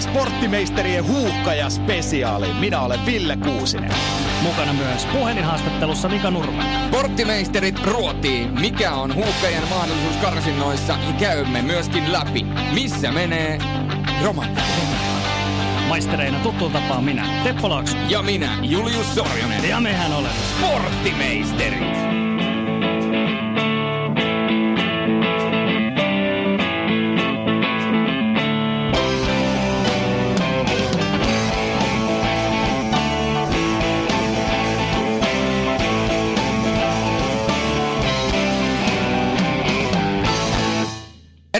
Tervetuloa Sporttimeisterien huuhkaja spesiaaliin. Minä olen Ville Kuusinen. Mukana myös puhelinhaastattelussa Mika Nurme. Sporttimeisterit ruotii, mikä on huuhkajan mahdollisuus karsinnoissa, käymme myöskin läpi. Missä menee Roman Maistereina tuttuun tapaan minä, Teppo Laakso. Ja minä, Julius Sorjonen. Ja mehän olemme Sporttimeisterit.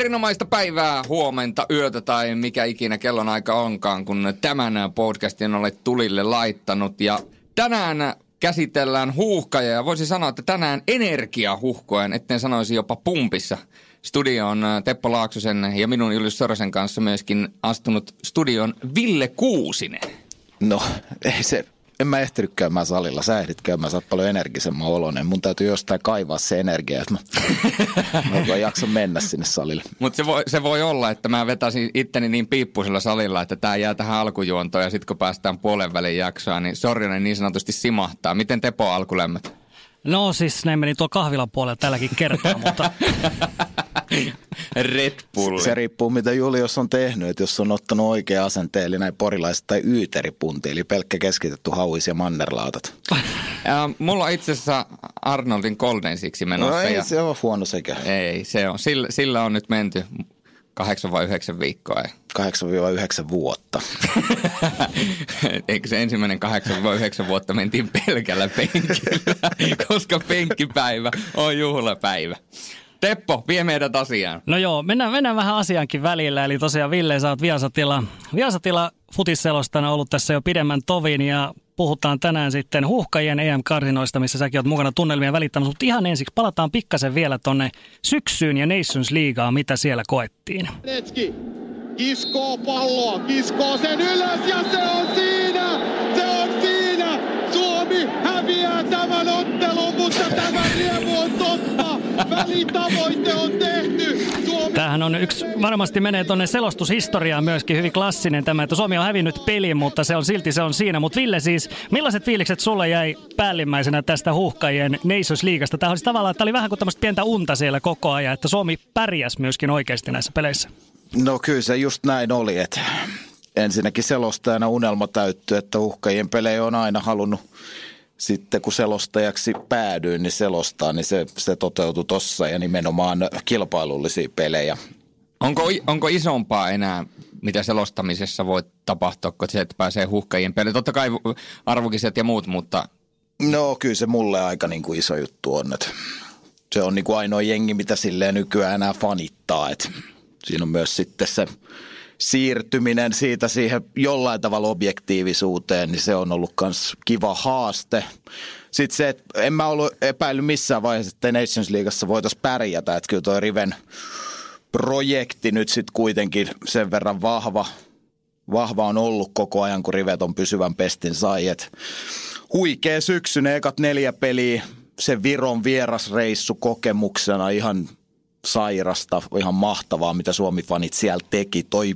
Erinomaista päivää, huomenta, yötä tai mikä ikinä kellonaika onkaan, kun tämän podcastin olet tulille laittanut. Ja tänään käsitellään huuhkaja ja voisi sanoa, että tänään energiahuhkoen, etten sanoisi jopa pumpissa. Studio on Teppo Laaksosen ja minun Julius Sorosen kanssa myöskin astunut studion Ville Kuusinen. No, ei se en mä ehtinyt käymään salilla. Sä ehdit käymään, sä oot paljon energisemman oloinen. Mun täytyy jostain kaivaa se energia, että mä, mä jaksa mennä sinne salille. Mutta se voi, se voi olla, että mä vetäisin itteni niin piippuisella salilla, että tämä jää tähän alkujuontoon ja sitten kun päästään puolen välin jaksoa, niin Sorjonen niin sanotusti simahtaa. Miten Tepo alkulämmöt? No siis ne meni tuo kahvilan puolella tälläkin kertaa, mutta... Red Bull. Se, riippuu mitä Julius on tehnyt, että jos on ottanut oikea asente, eli näin porilaiset tai yyteripunti, eli pelkkä keskitetty hauis ja mannerlautat. äh, mulla on itse asiassa Arnoldin Golden siksi menossa. No ei ja... se ole huono sekä. Ei, se on. Sillä, sillä on nyt menty kahdeksan vai yhdeksän viikkoa. 8-9 vuotta. Eikö se ensimmäinen 8-9 vuotta mentiin pelkällä penkillä, koska penkkipäivä on juhlapäivä. Teppo, vie meidät asiaan. No joo, mennään, mennään vähän asiankin välillä. Eli tosiaan Ville, sä oot Viasatila, Viasatila futisselostana ollut tässä jo pidemmän tovin ja puhutaan tänään sitten huuhkajien EM-karinoista, missä säkin oot mukana tunnelmia välittämässä. Mutta ihan ensiksi palataan pikkasen vielä tonne syksyyn ja Nations Leaguea, mitä siellä koettiin. Netski kiskoo palloa, kiskoo sen ylös ja se on siinä! Se on siinä! Suomi häviää tämän ottelun, mutta tämä riemu on totta! Välitavoite on tehty! Suomi... Tämähän on yksi, varmasti menee tuonne selostushistoriaan myöskin hyvin klassinen tämä, että Suomi on hävinnyt pelin, mutta se on silti se on siinä. Mutta Ville siis, millaiset fiilikset sulle jäi päällimmäisenä tästä huuhkajien Nations Leaguesta? Tämä olisi tavallaan, että oli vähän kuin tämmöistä pientä unta siellä koko ajan, että Suomi pärjäsi myöskin oikeasti näissä peleissä. No kyllä se just näin oli, että ensinnäkin selostajana unelma täyttyy, että uhkajien pelejä on aina halunnut sitten kun selostajaksi päädyin, niin selostaa, niin se, se toteutui tossa ja nimenomaan kilpailullisia pelejä. Onko, onko isompaa enää, mitä selostamisessa voi tapahtua, kun se, että pääsee huhkajien peliin? Totta kai arvokiset ja muut, mutta... No kyllä se mulle aika niin kuin iso juttu on, että se on niin kuin ainoa jengi, mitä silleen nykyään enää fanittaa, että siinä on myös sitten se siirtyminen siitä siihen jollain tavalla objektiivisuuteen, niin se on ollut myös kiva haaste. Sitten se, että en mä ollut epäillyt missään vaiheessa, että Nations Leagueassa voitaisiin pärjätä, että kyllä toi Riven projekti nyt sitten kuitenkin sen verran vahva, vahva on ollut koko ajan, kun Rivet on pysyvän pestin sai. Et huikea syksy, ne ekat neljä peliä, se Viron vierasreissu kokemuksena ihan – sairasta, ihan mahtavaa, mitä Suomi-fanit siellä teki. Toi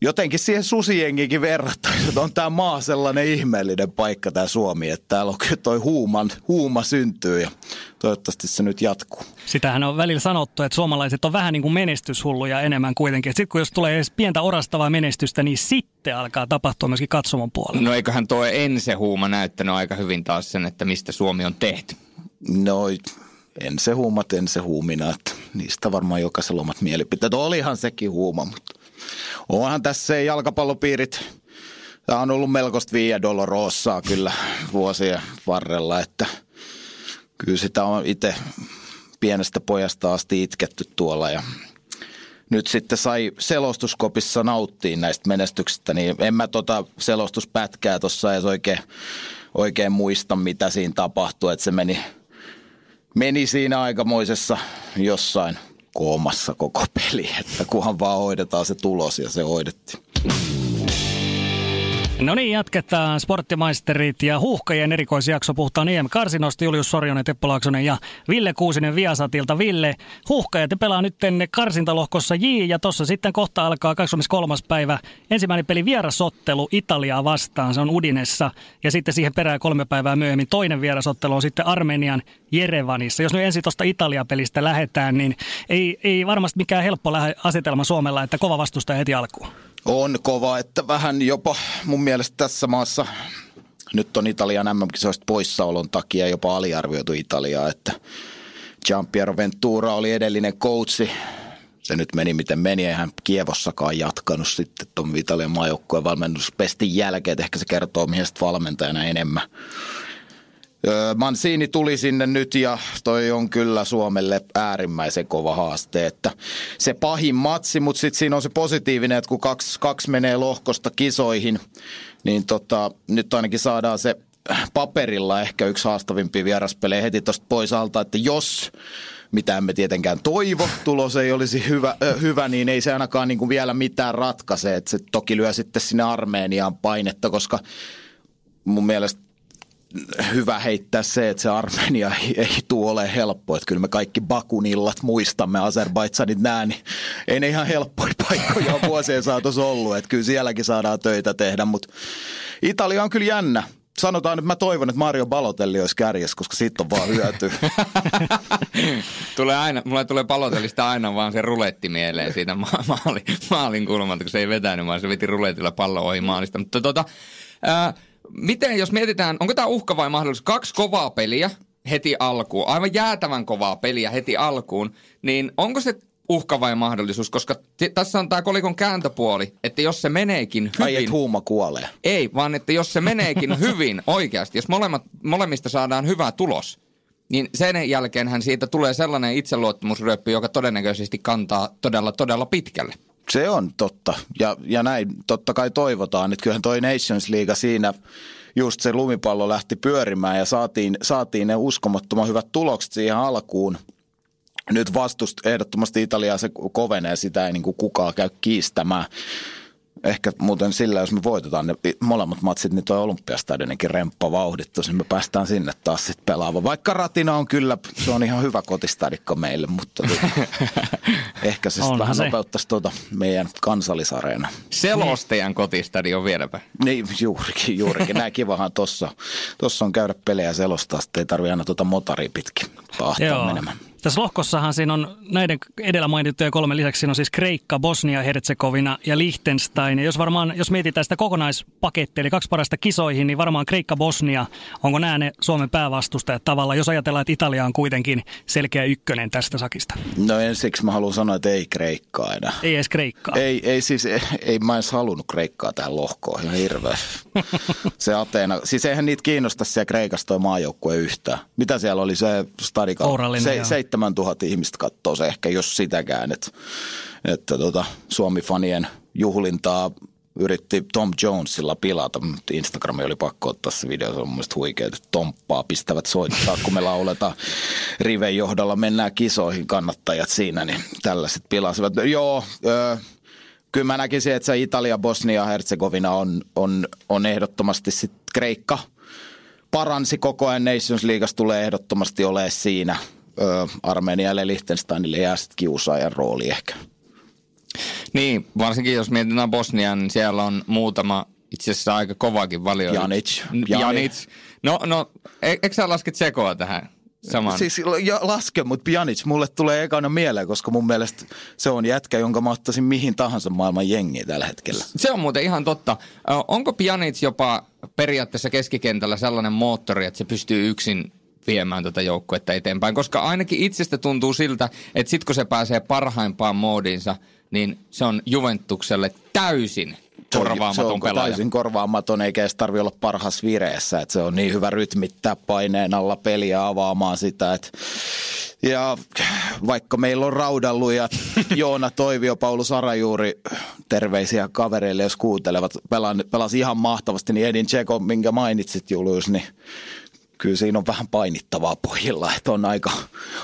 jotenkin siihen susijengikin verrattaisiin, että on tämä maa sellainen ihmeellinen paikka tämä Suomi, että täällä on kyllä toi huuman, huuma syntyy ja toivottavasti se nyt jatkuu. Sitähän on välillä sanottu, että suomalaiset on vähän niin kuin menestyshulluja enemmän kuitenkin. Sitten kun jos tulee edes pientä orastavaa menestystä, niin sitten alkaa tapahtua myöskin katsomon puolella. No eiköhän tuo ense huuma näyttänyt aika hyvin taas sen, että mistä Suomi on tehty. No en se huumat, en se huumina. Että niistä varmaan jokaisella omat mielipiteet. Olihan sekin huuma, mutta onhan tässä jalkapallopiirit. Tämä on ollut melkoista Via Dolorosaa kyllä vuosien varrella, että kyllä sitä on itse pienestä pojasta asti itketty tuolla ja nyt sitten sai selostuskopissa nauttia näistä menestyksistä, niin en mä tota selostuspätkää tuossa edes oikein, oikein muista, mitä siinä tapahtui, että se meni – meni siinä aikamoisessa jossain koomassa koko peli, että kunhan vaan hoidetaan se tulos ja se hoidettiin. No niin, jatketaan sporttimaisterit ja huuhkajien erikoisjakso. Puhutaan EM-karsinosta Julius Sorjonen, Teppo Laaksonen ja Ville Kuusinen Viasatilta. Ville, huuhkajat pelaa nyt karsintalohkossa J ja tuossa sitten kohta alkaa 23. päivä ensimmäinen peli vierasottelu Italiaa vastaan. Se on Udinessa ja sitten siihen perään kolme päivää myöhemmin toinen vierasottelu on sitten Armenian Jerevanissa. Jos nyt ensin tuosta Italia-pelistä lähdetään, niin ei, ei varmasti mikään helppo asetelma Suomella, että kova vastustaja heti alkuun. On kova, että vähän jopa mun mielestä tässä maassa nyt on Italian MM-kisoista poissaolon takia jopa aliarvioitu Italiaa, että Giampiero Ventura oli edellinen coachi. Se nyt meni miten meni, ei hän Kievossakaan jatkanut sitten tuon Italian maajoukkueen valmennuspestin jälkeen, ehkä se kertoo miestä valmentajana enemmän. Mansini tuli sinne nyt ja toi on kyllä Suomelle äärimmäisen kova haaste, että se pahin matsi, mutta sitten siinä on se positiivinen, että kun kaksi, kaksi menee lohkosta kisoihin, niin tota, nyt ainakin saadaan se paperilla ehkä yksi haastavimpia vieraspelejä heti tuosta pois alta, että jos mitä emme tietenkään toivo, tulos ei olisi hyvä, äh, hyvä niin ei se ainakaan niin kuin vielä mitään ratkaise. Että se toki lyö sitten sinne Armeeniaan painetta, koska mun mielestä hyvä heittää se, että se Armenia ei, ei tule ole helppo. Että kyllä me kaikki Bakun illat muistamme Azerbaidsanit nää, niin ei ne ihan helppoja paikkoja ole vuosien saatossa ollut. Että kyllä sielläkin saadaan töitä tehdä, mutta Italia on kyllä jännä. Sanotaan, että mä toivon, että Mario Balotelli olisi kärjessä, koska siitä on vaan hyöty. tulee aina, mulle tulee Balotellista aina vaan se ruletti mieleen siitä ma- maalin, maalin kulmalta, kun se ei vetänyt, vaan se veti ruletilla pallo ohi maalista. Mutta tota, ää, miten jos mietitään, onko tämä uhka vai mahdollisuus? Kaksi kovaa peliä heti alkuun, aivan jäätävän kovaa peliä heti alkuun, niin onko se uhka vai mahdollisuus? Koska t- tässä on tämä kolikon kääntöpuoli, että jos se meneekin hyvin... Ai et huuma kuolee. Ei, vaan että jos se meneekin hyvin oikeasti, jos molemmat, molemmista saadaan hyvä tulos, niin sen jälkeenhän siitä tulee sellainen itseluottamusryöppy, joka todennäköisesti kantaa todella, todella pitkälle. Se on totta. Ja, ja näin totta kai toivotaan. Että kyllähän toi Nations League siinä just se lumipallo lähti pyörimään ja saatiin, saatiin ne uskomattoman hyvät tulokset siihen alkuun. Nyt vastust ehdottomasti Italiaa se kovenee, sitä ei niin kuin kukaan käy kiistämään ehkä muuten sillä, jos me voitetaan ne molemmat matsit, niin tuo Olympiastadioninkin remppa vauhdittu, niin me päästään sinne taas sitten pelaamaan. Vaikka Ratina on kyllä, se on ihan hyvä kotistadikko meille, mutta tuota, ehkä se sitten vähän nopeuttaisi tuota meidän kansallisareena. Selostajan kotistadion vieläpä. Niin, juurikin, juurikin. Näin kivahan tuossa. Tuossa on käydä pelejä selostaa, sitten ei tarvitse aina tuota motaria pitkin paahtaa menemään. Tässä lohkossahan siinä on näiden edellä mainittujen kolme lisäksi siinä on siis Kreikka, Bosnia, Herzegovina ja Liechtenstein. Ja jos varmaan, jos mietitään sitä kokonaispakettia, eli kaksi parasta kisoihin, niin varmaan Kreikka, Bosnia, onko nämä ne Suomen päävastustajat tavalla, jos ajatellaan, että Italia on kuitenkin selkeä ykkönen tästä sakista? No ensiksi mä haluan sanoa, että ei Kreikkaa enää. Ei edes Kreikkaa. Ei, ei siis, ei, ei mä edes halunnut Kreikkaa tähän lohkoon, ihan hirveä. se Ateena, siis eihän niitä kiinnosta siellä Kreikasta toi maajoukkue yhtään. Mitä siellä oli se stadika? Se, 7000 ihmistä katsoo se ehkä, jos sitäkään. Että, että tota, Suomi-fanien juhlintaa yritti Tom Jonesilla pilata, mutta Instagrami oli pakko ottaa se video, se on mun huikea, että Tomppaa pistävät soittaa, kun me lauletaan Riven johdolla, mennään kisoihin kannattajat siinä, niin tällaiset pilasivat. Joo, öö, kyllä mä näkisin, että se Italia, Bosnia, Herzegovina on, on, on ehdottomasti sitten Kreikka paransi koko ajan Nations Leagueassa tulee ehdottomasti olemaan siinä – Armenialle ja Liechtensteinille jää sitten kiusaajan rooli ehkä. Niin, varsinkin jos mietitään Bosnian, niin siellä on muutama itse asiassa aika kovakin valio. Janic. Janic. No, no, e- eikö sä lasket sekoa tähän? Saman. Siis ja laske, mutta Pjanic mulle tulee ekana mieleen, koska mun mielestä se on jätkä, jonka mä ottaisin mihin tahansa maailman jengiin tällä hetkellä. Se on muuten ihan totta. Onko Pjanic jopa periaatteessa keskikentällä sellainen moottori, että se pystyy yksin viemään tätä joukkuetta eteenpäin, koska ainakin itsestä tuntuu siltä, että sit kun se pääsee parhaimpaan moodiinsa, niin se on Juventukselle täysin korvaamaton se on pelaaja. täysin korvaamaton, eikä edes tarvitse olla parhaassa vireessä, että se on niin hyvä rytmittää paineen alla peliä avaamaan sitä, että ja vaikka meillä on raudallujat, Joona Toivio, Paulu Sarajuuri, terveisiä kavereille, jos kuuntelevat, pelasi ihan mahtavasti, niin Edin Tseko, minkä mainitsit Julius, niin kyllä siinä on vähän painittavaa pojilla, että on aika,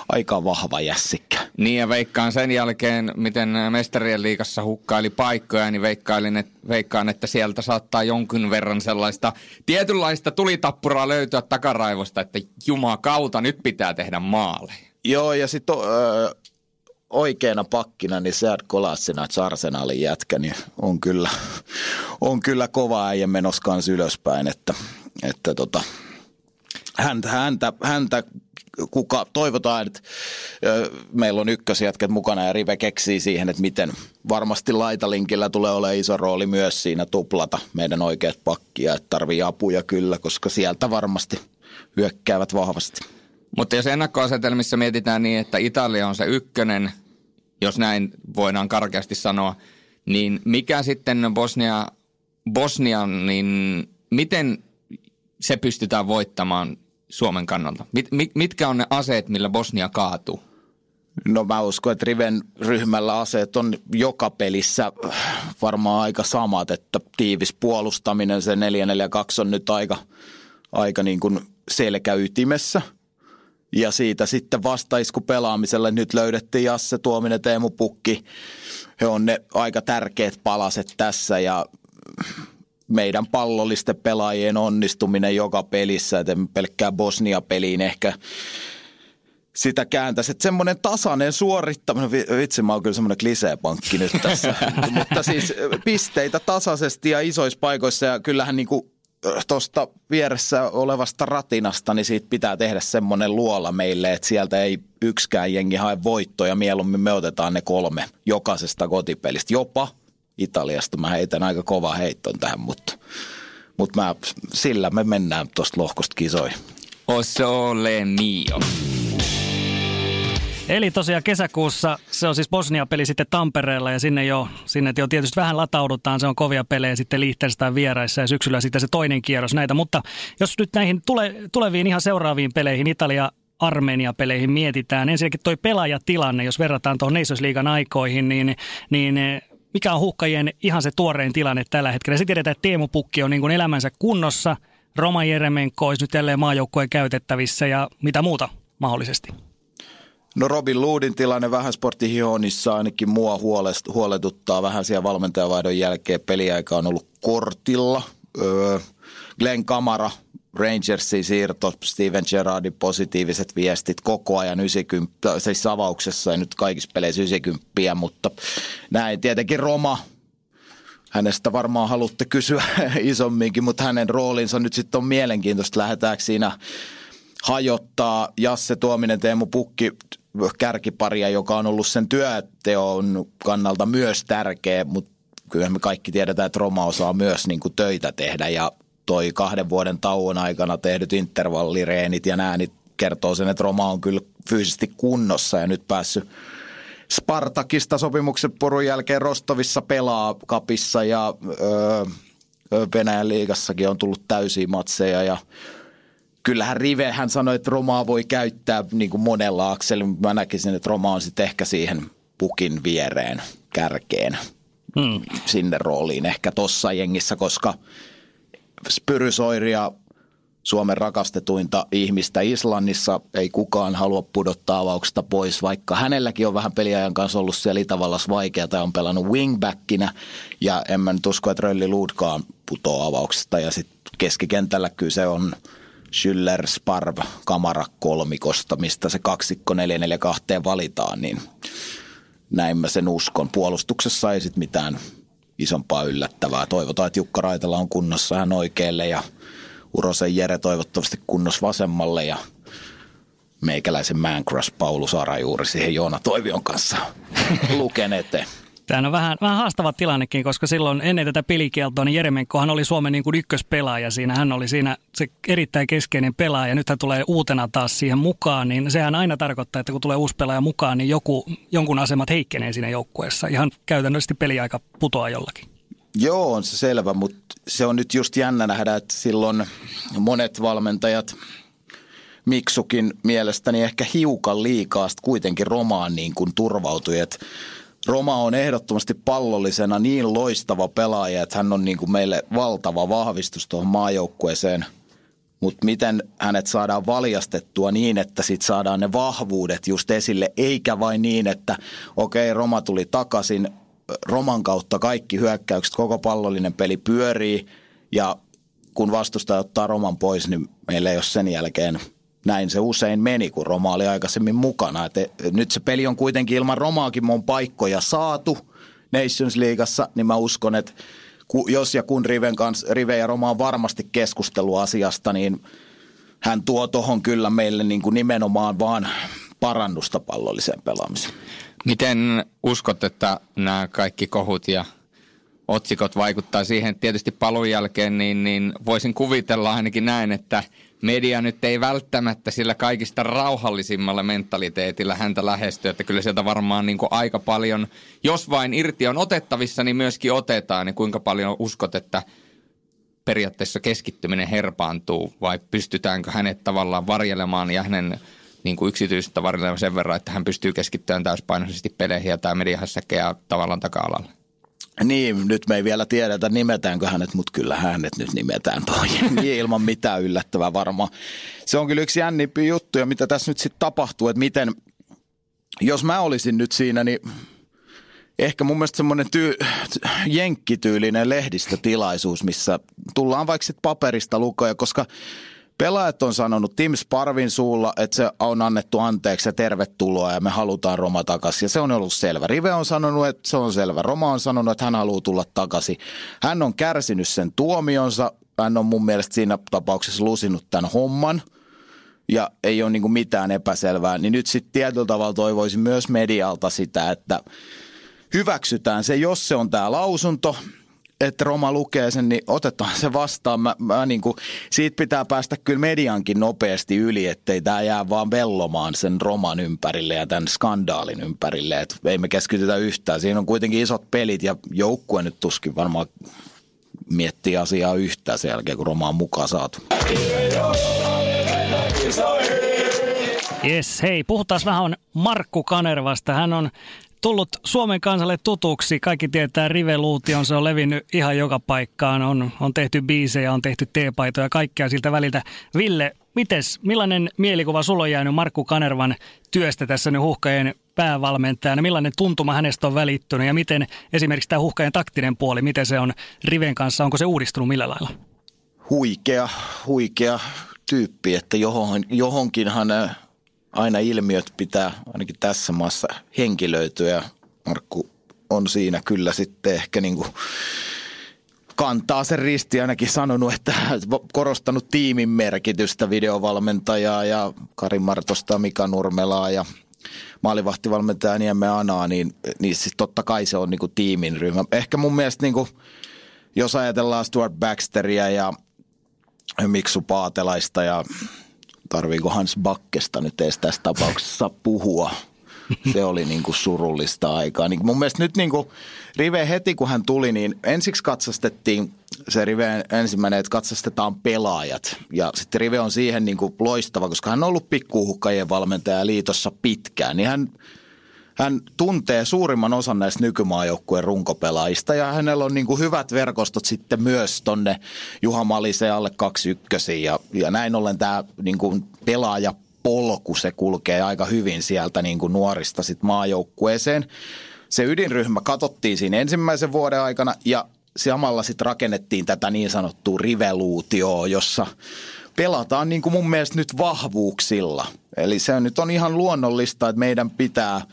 aika vahva jässikkä. Niin ja veikkaan sen jälkeen, miten mestarien liigassa hukkaili paikkoja, niin veikkailin, et, veikkaan, että sieltä saattaa jonkin verran sellaista tietynlaista tulitappuraa löytyä takaraivosta, että jumakauta, nyt pitää tehdä maali. Joo, ja sitten öö, oikeana pakkina, niin Sead Kolassina, Arsenalin jätkä, niin on kyllä, on kyllä kova äijä menossa ylöspäin, että, että tota, häntä, häntä, häntä kuka, toivotaan, että ö, meillä on ykkösjätkät mukana ja Rive keksii siihen, että miten varmasti laitalinkillä tulee olemaan iso rooli myös siinä tuplata meidän oikeat pakkia, että tarvii apuja kyllä, koska sieltä varmasti hyökkäävät vahvasti. Mutta jos ennakkoasetelmissa mietitään niin, että Italia on se ykkönen, jos näin voidaan karkeasti sanoa, niin mikä sitten Bosnia, Bosnian, niin miten se pystytään voittamaan Suomen kannalta? Mit, mitkä on ne aseet, millä Bosnia kaatuu? No mä uskon, että Riven ryhmällä aseet on joka pelissä varmaan aika samat, että tiivis puolustaminen, se 4-4-2 on nyt aika, aika niin kuin selkäytimessä. Ja siitä sitten vastaisku pelaamiselle nyt löydettiin Jasse Tuominen, Teemu Pukki. He on ne aika tärkeät palaset tässä ja meidän pallollisten pelaajien onnistuminen joka pelissä, että pelkkää Bosnia-peliin ehkä sitä kääntäisi. Että semmoinen tasainen suorittaminen, vitsi mä oon kyllä semmoinen kliseepankki nyt tässä, mutta siis pisteitä tasaisesti ja isoissa paikoissa ja kyllähän niin kuin tuosta vieressä olevasta ratinasta, niin siitä pitää tehdä semmoinen luola meille, että sieltä ei yksikään jengi hae voittoja. Mieluummin me otetaan ne kolme jokaisesta kotipelistä. Jopa Italiasta. Mä heitän aika kova heitton tähän, mutta, mutta mä, sillä me mennään tuosta lohkosta kisoihin. O sole mio. Eli tosiaan kesäkuussa se on siis Bosnia-peli sitten Tampereella ja sinne jo, sinne jo tietysti vähän lataudutaan, se on kovia pelejä sitten Liechtenstein vieraissa ja syksyllä sitten se toinen kierros näitä. Mutta jos nyt näihin tule, tuleviin ihan seuraaviin peleihin, Italia Armenia-peleihin mietitään. Ensinnäkin toi pelaajatilanne, jos verrataan tuohon Nations Leaguean aikoihin, niin, niin mikä on huhkajien ihan se tuorein tilanne tällä hetkellä. Sitten tiedetään, että Teemu Pukki on niin kuin elämänsä kunnossa, Roma Jeremenko olisi nyt jälleen maajoukkueen käytettävissä ja mitä muuta mahdollisesti. No Robin Loodin tilanne vähän sporttihionissa ainakin mua huoletuttaa vähän siellä valmentajavaihdon jälkeen. Peliaika on ollut kortilla. Öö, Glenn Kamara Rangersin siirto, Steven Gerrardin positiiviset viestit koko ajan 90, siis avauksessa ja nyt kaikissa peleissä 90, mutta näin tietenkin Roma, hänestä varmaan haluatte kysyä isomminkin, mutta hänen roolinsa nyt sitten on mielenkiintoista. Lähdetäänkö siinä hajottaa Jasse Tuominen, Teemu Pukki kärkiparia, joka on ollut sen työteon kannalta myös tärkeä, mutta kyllä me kaikki tiedetään, että Roma osaa myös niin kuin töitä tehdä ja toi kahden vuoden tauon aikana tehdyt intervallireenit ja nämä niin kertoo sen, että Roma on kyllä fyysisesti kunnossa ja nyt päässyt Spartakista sopimuksen purun jälkeen Rostovissa pelaa kapissa ja öö, Venäjän liigassakin on tullut täysiä matseja ja kyllähän Rive, hän sanoi, että Romaa voi käyttää niin kuin monella akselilla. Mä näkisin, että Roma on sitten ehkä siihen pukin viereen kärkeen hmm. sinne rooliin ehkä tossa jengissä, koska – Spyrysoiria, Suomen rakastetuinta ihmistä Islannissa. Ei kukaan halua pudottaa avauksesta pois, vaikka hänelläkin on vähän peliajan kanssa ollut siellä Itävallassa vaikeaa ja on pelannut wingbackinä. Ja en mä nyt usko, että Rölli Luudkaan putoaa avauksesta. Ja sitten keskikentällä se on Schüller, Sparv, Kamara kolmikosta, mistä se kaksikko 442 valitaan, niin näin mä sen uskon. Puolustuksessa ei sitten mitään isompaa yllättävää. Toivotaan, että Jukka Raitala on kunnossa hän oikealle ja Urosen Jere toivottavasti kunnossa vasemmalle ja meikäläisen Man Crush Paulu Sara juuri siihen Joona Toivion kanssa luken eteen. Tämä on vähän, vähän haastava tilannekin, koska silloin ennen tätä pelikieltoa, niin Jeremenkohan oli Suomen niin kuin ykköspelaaja siinä. Hän oli siinä se erittäin keskeinen pelaaja. Nyt hän tulee uutena taas siihen mukaan, niin sehän aina tarkoittaa, että kun tulee uusi pelaaja mukaan, niin joku, jonkun asemat heikkenee siinä joukkueessa. Ihan käytännössä peliaika putoaa jollakin. Joo, on se selvä, mutta se on nyt just jännä nähdä, että silloin monet valmentajat Miksukin mielestäni ehkä hiukan liikaa kuitenkin romaan niin kuin turvautui, että Roma on ehdottomasti pallollisena niin loistava pelaaja, että hän on niin kuin meille valtava vahvistus tuohon maajoukkueeseen. mutta miten hänet saadaan valjastettua niin, että sitten saadaan ne vahvuudet just esille, eikä vain niin, että okei, okay, Roma tuli takaisin, Roman kautta kaikki hyökkäykset, koko pallollinen peli pyörii ja kun vastustaja ottaa Roman pois, niin meillä ei ole sen jälkeen näin se usein meni, kun Roma oli aikaisemmin mukana. Et nyt se peli on kuitenkin ilman Romaakin on paikkoja saatu Nations Leagueassa, niin mä uskon, että jos ja kun Riven kanssa, Rive ja Roma on varmasti keskustelu asiasta, niin hän tuo tuohon kyllä meille niin kuin nimenomaan vaan parannusta pallolliseen pelaamiseen. Miten uskot, että nämä kaikki kohut ja otsikot vaikuttaa siihen, tietysti palun jälkeen, niin, niin voisin kuvitella ainakin näin, että media nyt ei välttämättä sillä kaikista rauhallisimmalla mentaliteetillä häntä lähesty, että kyllä sieltä varmaan niin aika paljon, jos vain irti on otettavissa, niin myöskin otetaan, niin kuinka paljon uskot, että periaatteessa keskittyminen herpaantuu vai pystytäänkö hänet tavallaan varjelemaan ja hänen niin kuin yksityistä varjelemaan sen verran, että hän pystyy keskittymään täyspainoisesti peleihin ja tämä mediahässäkkä tavallaan taka-alalle? Niin, nyt me ei vielä tiedetä nimetäänkö hänet, mutta kyllä hänet nyt nimetään toi niin ilman mitään yllättävää varmaan. Se on kyllä yksi jännimpi juttu ja mitä tässä nyt sitten tapahtuu, että miten, jos mä olisin nyt siinä, niin ehkä mun mielestä semmoinen tyy- jenkkityylinen lehdistötilaisuus, missä tullaan vaikka sitten paperista lukoja, koska – Pelaajat on sanonut Tim Sparvin suulla, että se on annettu anteeksi ja tervetuloa ja me halutaan Roma takaisin. Ja se on ollut selvä. Rive on sanonut, että se on selvä. Roma on sanonut, että hän haluaa tulla takaisin. Hän on kärsinyt sen tuomionsa. Hän on mun mielestä siinä tapauksessa lusinut tämän homman ja ei ole niin mitään epäselvää. Niin nyt sitten tietyllä tavalla toivoisin myös medialta sitä, että hyväksytään se, jos se on tämä lausunto – että Roma lukee sen, niin otetaan se vastaan. Mä, mä niin kuin, siitä pitää päästä kyllä mediankin nopeasti yli, ettei tämä jää vaan vellomaan sen Roman ympärille ja tämän skandaalin ympärille. Et ei me keskitytä yhtään. Siinä on kuitenkin isot pelit ja joukkue nyt tuskin varmaan miettii asiaa yhtään sen jälkeen, kun Roma on mukaan saatu. Yes, hei, puhutaan vähän Markku Kanervasta. Hän on tullut Suomen kansalle tutuksi. Kaikki tietää Rive-luution, se on levinnyt ihan joka paikkaan. On, on tehty biisejä, on tehty teepaitoja, kaikkea siltä väliltä. Ville, mites, millainen mielikuva sulla on jäänyt Markku Kanervan työstä tässä nyt huhkajien päävalmentajana? Millainen tuntuma hänestä on välittynyt ja miten esimerkiksi tämä huhkajien taktinen puoli, miten se on Riven kanssa, onko se uudistunut millä lailla? Huikea, huikea tyyppi, että johon, johonkinhan aina ilmiöt pitää ainakin tässä maassa henkilöityä ja Markku on siinä kyllä sitten ehkä niin kuin kantaa sen risti ainakin sanonut, että korostanut tiimin merkitystä videovalmentajaa ja Kari Martosta, Mika Nurmelaa ja maalivahtivalmentaja Niemme Anaa, niin, niin siis totta kai se on niin kuin tiimin ryhmä. Ehkä mun mielestä niin kuin, jos ajatellaan Stuart Baxteria ja Miksu Paatelaista ja tarviiko Hans Bakkesta nyt edes tässä tapauksessa puhua. Se oli niin kuin surullista aikaa. Niin mun mielestä nyt niin kuin Rive heti kun hän tuli, niin ensiksi katsastettiin se Rive ensimmäinen, että katsastetaan pelaajat. Ja sitten Rive on siihen niin kuin loistava, koska hän on ollut pikkuuhukkajien valmentaja liitossa pitkään. Niin hän hän tuntee suurimman osan näistä nykymaajoukkueen runkopelaajista ja hänellä on niin kuin hyvät verkostot sitten myös tonne Juha Maliseen alle 21 ja, ja näin ollen tämä niin kuin pelaaja polku, se kulkee aika hyvin sieltä niin kuin nuorista sitten maajoukkueeseen. Se ydinryhmä katsottiin siinä ensimmäisen vuoden aikana ja samalla sitten rakennettiin tätä niin sanottua riveluutioa, jossa pelataan niin kuin mun mielestä nyt vahvuuksilla. Eli se nyt on ihan luonnollista, että meidän pitää –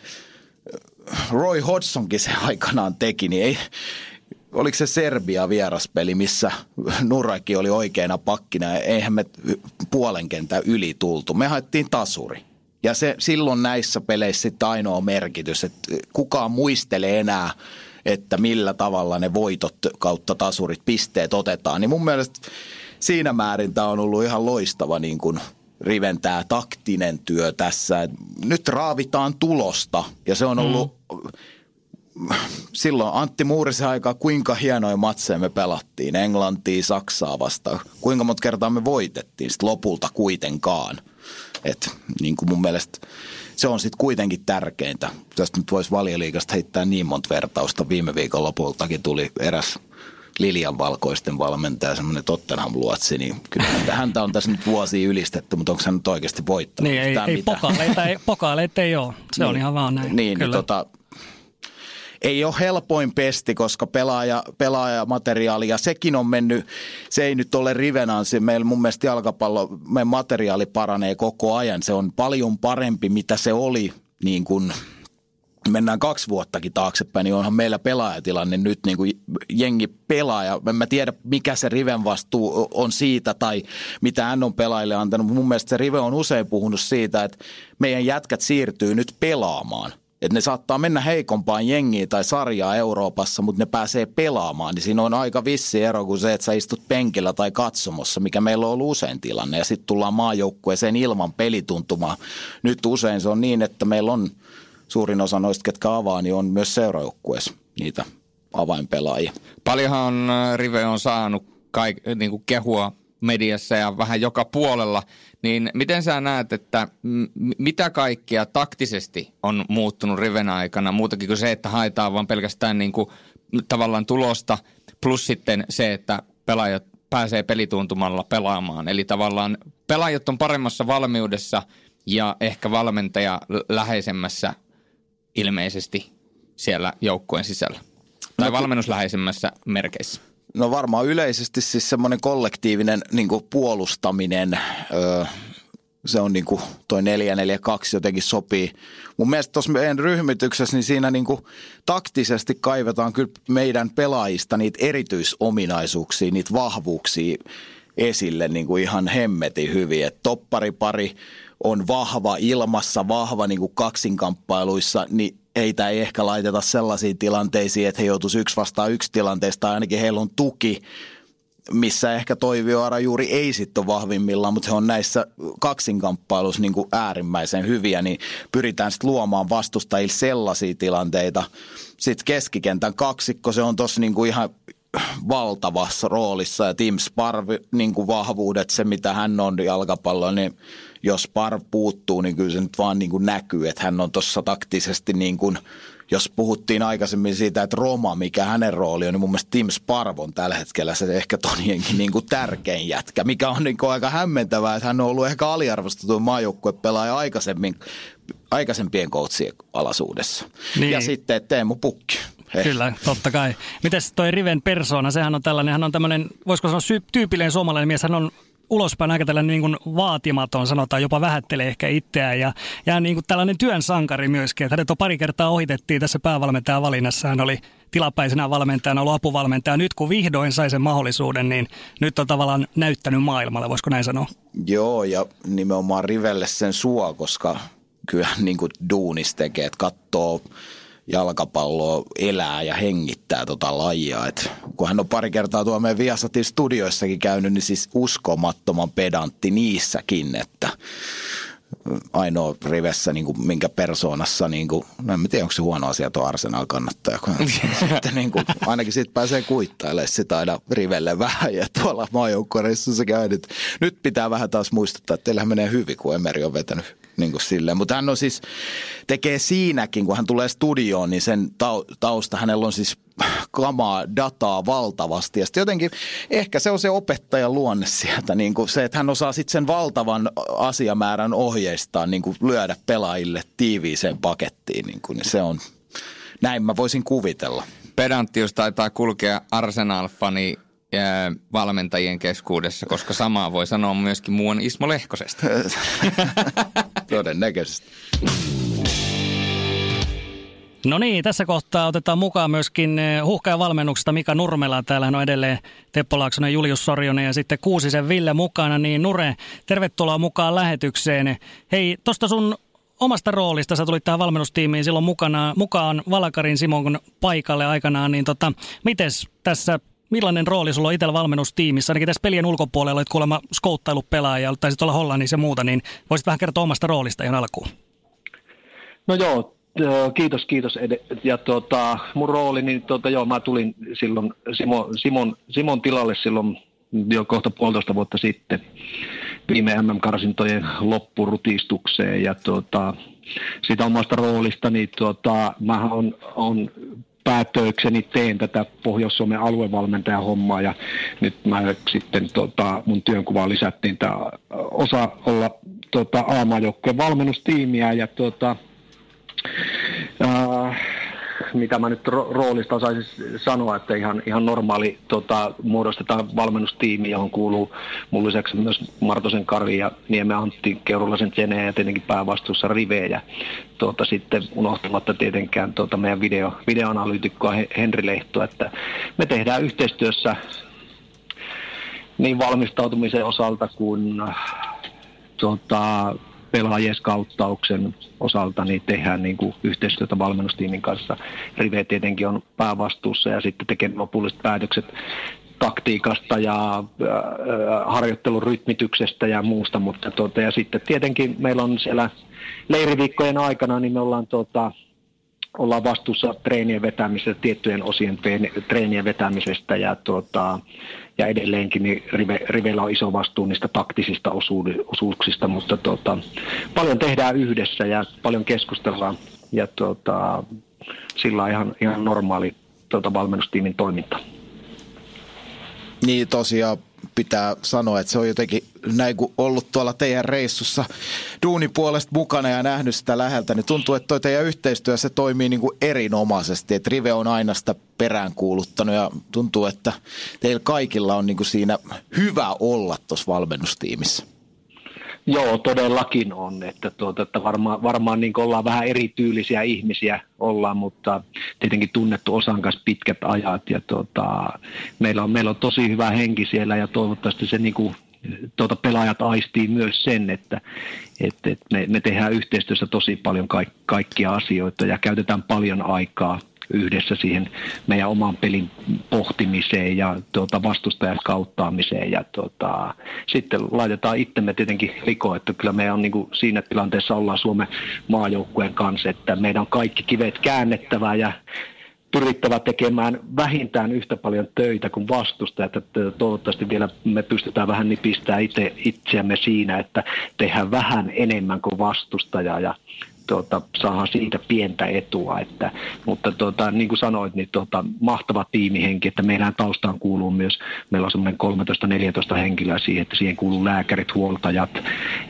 Roy Hodgsonkin se aikanaan teki, niin ei, oliko se Serbia vieraspeli, missä Nuraki oli oikeana pakkina ja eihän me puolen kentän yli tultu. Me haettiin tasuri. Ja se silloin näissä peleissä sitten ainoa merkitys, että kukaan muistelee enää, että millä tavalla ne voitot kautta tasurit, pisteet otetaan. Niin mun mielestä siinä määrin tämä on ollut ihan loistava niin kuin – Riven tämä taktinen työ tässä. Nyt raavitaan tulosta ja se on mm. ollut mm. silloin Antti Muurisen aikaa kuinka hienoja matseja me pelattiin. Englantia, Saksaa vastaan. Kuinka monta kertaa me voitettiin sit lopulta kuitenkaan. Et, niin kuin mun mielestä se on sitten kuitenkin tärkeintä. Tästä nyt voisi valioliikasta heittää niin monta vertausta. Viime viikon lopultakin tuli eräs Lilian valkoisten valmentaja, semmoinen Tottenham-luotsi, niin kyllä häntä on tässä nyt vuosia ylistetty, mutta onko hän nyt oikeasti voittanut? Niin, ei, ei pokaaleita, ei, pokaaleita ei ole. Se niin, on ihan vaan näin. Niin, niin kyllä. niin tota, ei ole helpoin pesti, koska pelaaja, pelaajamateriaali, ja sekin on mennyt, se ei nyt ole rivenansi. Meillä mun mielestä jalkapallo, meidän materiaali paranee koko ajan. Se on paljon parempi, mitä se oli niin kuin mennään kaksi vuottakin taaksepäin, niin onhan meillä pelaajatilanne nyt niin kuin jengi pelaaja. En mä tiedä, mikä se Riven vastuu on siitä tai mitä hän on pelaajille antanut. Mun mielestä se Rive on usein puhunut siitä, että meidän jätkät siirtyy nyt pelaamaan. Että ne saattaa mennä heikompaan jengiin tai sarjaa Euroopassa, mutta ne pääsee pelaamaan. Niin siinä on aika vissi ero kuin se, että sä istut penkillä tai katsomossa, mikä meillä on ollut usein tilanne. Ja sitten tullaan maajoukkueeseen ilman pelituntumaa. Nyt usein se on niin, että meillä on suurin osa noista, ketkä avaa, niin on myös seurajoukkueessa niitä avainpelaajia. Paljonhan on, äh, Rive on saanut kaik, niin kuin kehua mediassa ja vähän joka puolella, niin miten sä näet, että m- mitä kaikkea taktisesti on muuttunut Riven aikana, muutakin kuin se, että haetaan vaan pelkästään niin kuin, tavallaan tulosta, plus sitten se, että pelaajat pääsee pelituntumalla pelaamaan. Eli tavallaan pelaajat on paremmassa valmiudessa ja ehkä valmentaja läheisemmässä ilmeisesti siellä joukkueen sisällä? Tai no, valmennusläheisemmässä merkeissä? No varmaan yleisesti siis semmoinen kollektiivinen niin puolustaminen, öö, se on niin kuin toi 442 jotenkin sopii. Mun mielestä tuossa meidän ryhmityksessä, niin siinä niin kuin taktisesti kaivetaan kyllä meidän pelaajista niitä erityisominaisuuksia, niitä vahvuuksia esille niin kuin ihan hemmetin hyvin. Et topparipari on vahva ilmassa, vahva niin kuin kaksinkamppailuissa, niin ei ehkä laiteta sellaisiin tilanteisiin, että he joutuisi yksi vastaan yksi tilanteesta, tai ainakin heillä on tuki, missä ehkä Toivioara juuri ei sitten ole vahvimmillaan, mutta he on näissä kaksinkamppailuissa niin kuin äärimmäisen hyviä, niin pyritään sitten luomaan vastustajille sellaisia tilanteita. Sitten keskikentän kaksikko, se on tuossa niin kuin ihan valtavassa roolissa ja Tim Sparv, niin kuin vahvuudet, se mitä hän on jalkapallo, niin jos Sparv puuttuu, niin kyllä se nyt vaan niin kuin näkyy, että hän on tuossa taktisesti niin kuin, jos puhuttiin aikaisemmin siitä, että Roma, mikä hänen rooli on, niin mun mielestä Tim Sparv on tällä hetkellä se ehkä Tonienkin niin kuin tärkein jätkä, mikä on niin kuin aika hämmentävää, että hän on ollut ehkä aliarvostettu maajoukkuepelaaja aikaisemmin, aikaisempien coachien alasuudessa. Niin. Ja sitten Teemu Pukki. Heh. Kyllä, totta kai. Mites toi Riven persona, sehän on tällainen, hän on tämmöinen, voisiko sanoa sy- tyypillinen suomalainen mies, hän on ulospäin aika tällainen niin kuin vaatimaton, sanotaan jopa vähättelee ehkä itseään ja, ja niin kuin tällainen työn sankari myöskin. Että hänet on pari kertaa ohitettiin tässä päävalmentajan valinnassa. Hän oli tilapäisenä valmentajana ollut apuvalmentaja. Nyt kun vihdoin sai sen mahdollisuuden, niin nyt on tavallaan näyttänyt maailmalle, voisiko näin sanoa? Joo, ja nimenomaan Rivelle sen suo, koska kyllä niin kuin duunis tekee, että katsoo jalkapalloa elää ja hengittää tota lajia. Et kun hän on pari kertaa tuo meidän Viasatin studioissakin käynyt, niin siis uskomattoman pedantti niissäkin, että ainoa rivessä, niin kuin, minkä persoonassa, niin kuin, no en tiedä, onko se huono asia tuo Arsenal kannattaja, sitten, niin kuin, ainakin siitä pääsee kuittailemaan sitä aina rivelle vähän ja tuolla maajoukkuereissussa käy. Nyt, nyt pitää vähän taas muistuttaa, että teillähän menee hyvin, kun Emeri on vetänyt niin kuin silleen. Mutta hän on siis, tekee siinäkin, kun hän tulee studioon, niin sen tausta, hänellä on siis kamaa, dataa valtavasti. Ja sitten jotenkin ehkä se on se opettajan luonne sieltä, niin kuin se, että hän osaa sitten sen valtavan asiamäärän ohjeistaa, niin kuin lyödä pelaajille tiiviiseen pakettiin. Niin, kuin, niin se on, näin mä voisin kuvitella. Pedanttius taitaa kulkea Arsenal-fani valmentajien keskuudessa, koska samaa voi sanoa myöskin muun Ismo Lehkosesta. Todennäköisesti. No niin, tässä kohtaa otetaan mukaan myöskin eh, huhkajavalmennuksesta Mika Nurmela. Täällä on edelleen Teppo Laaksonen, Julius Sorjonen ja sitten Kuusisen Ville mukana. Niin Nure, tervetuloa mukaan lähetykseen. Hei, tuosta sun omasta roolista, sä tulit tähän valmennustiimiin silloin mukana, mukaan Valakarin Simon paikalle aikanaan, niin tota, mites tässä Millainen rooli sulla on itsellä valmennustiimissä? Ainakin tässä pelien ulkopuolella olet kuulemma skouttailupelaaja, taisit olla Hollannissa ja muuta, niin voisit vähän kertoa omasta roolista ihan alkuun. No joo, kiitos, kiitos. Ja tuota, mun rooli, niin tuota, joo, mä tulin silloin Simon, Simon, Simon tilalle silloin jo kohta puolitoista vuotta sitten viime MM-karsintojen loppurutistukseen. Ja tuota, siitä omasta roolista, niin tuota, mä on, on päätökseni teen tätä Pohjois-Suomen aluevalmentajan hommaa ja nyt mä sitten tota, mun työnkuvaan lisättiin tämä osa olla tota, A-maajoukkueen valmennustiimiä. Ja tota, mitä mä nyt ro- roolista osaisin sanoa, että ihan, ihan normaali tota, muodostetaan valmennustiimi, johon kuuluu mun lisäksi myös Martosen Kari ja Niemen Antti, Keurulaisen Jene ja tietenkin päävastuussa Rive ja tuota, sitten unohtamatta tietenkään tuota, meidän video, videoanalyytikkoa Henri Lehto, että me tehdään yhteistyössä niin valmistautumisen osalta kuin tuota, pelaajien skauttauksen osalta niin tehdään niin kuin yhteistyötä valmennustiimin kanssa. Rive tietenkin on päävastuussa ja sitten tekee lopulliset päätökset taktiikasta ja äh, harjoittelun rytmityksestä ja muusta, mutta tuota, ja sitten tietenkin meillä on siellä leiriviikkojen aikana, niin me ollaan tuota, ollaan vastuussa treenien vetämisestä, tiettyjen osien treenien vetämisestä ja, tuota, ja edelleenkin niin Rive, Rivellä on iso vastuu niistä taktisista osuuksista, mutta tuota, paljon tehdään yhdessä ja paljon keskustellaan ja tuota, sillä on ihan, ihan normaali tuota, valmennustiimin toiminta. Niin tosiaan pitää sanoa, että se on jotenkin näin kuin ollut tuolla teidän reissussa duunipuolesta mukana ja nähnyt sitä läheltä, niin tuntuu, että toi teidän yhteistyö se toimii niin kuin erinomaisesti. Että Rive on aina sitä peräänkuuluttanut ja tuntuu, että teillä kaikilla on niin kuin siinä hyvä olla tuossa valmennustiimissä. Joo, todellakin on, että, tuota, että varmaan, varmaan niin ollaan vähän erityylisiä ihmisiä ollaan, mutta tietenkin tunnettu osan kanssa pitkät ajat ja tuota, meillä, on, meillä on tosi hyvä henki siellä ja toivottavasti se niin kuin, tuota, pelaajat aistii myös sen, että, että, me, me tehdään yhteistyössä tosi paljon kaik, kaikkia asioita ja käytetään paljon aikaa yhdessä siihen meidän oman pelin pohtimiseen ja tuota, vastustajan kauttaamiseen. Ja tuota, sitten laitetaan itsemme tietenkin likoon, että kyllä me on niin kuin siinä tilanteessa ollaan Suomen maajoukkueen kanssa, että meidän on kaikki kivet käännettävä ja pyrittävä tekemään vähintään yhtä paljon töitä kuin vastustajat. Että toivottavasti vielä me pystytään vähän nipistämään itse, itseämme siinä, että tehdään vähän enemmän kuin vastustaja ja tuota, saadaan siitä pientä etua. Että, mutta tuota, niin kuin sanoit, niin tuota, mahtava tiimihenki, että meidän taustaan kuuluu myös, meillä on semmoinen 13-14 henkilöä siihen, että siihen kuuluu lääkärit, huoltajat,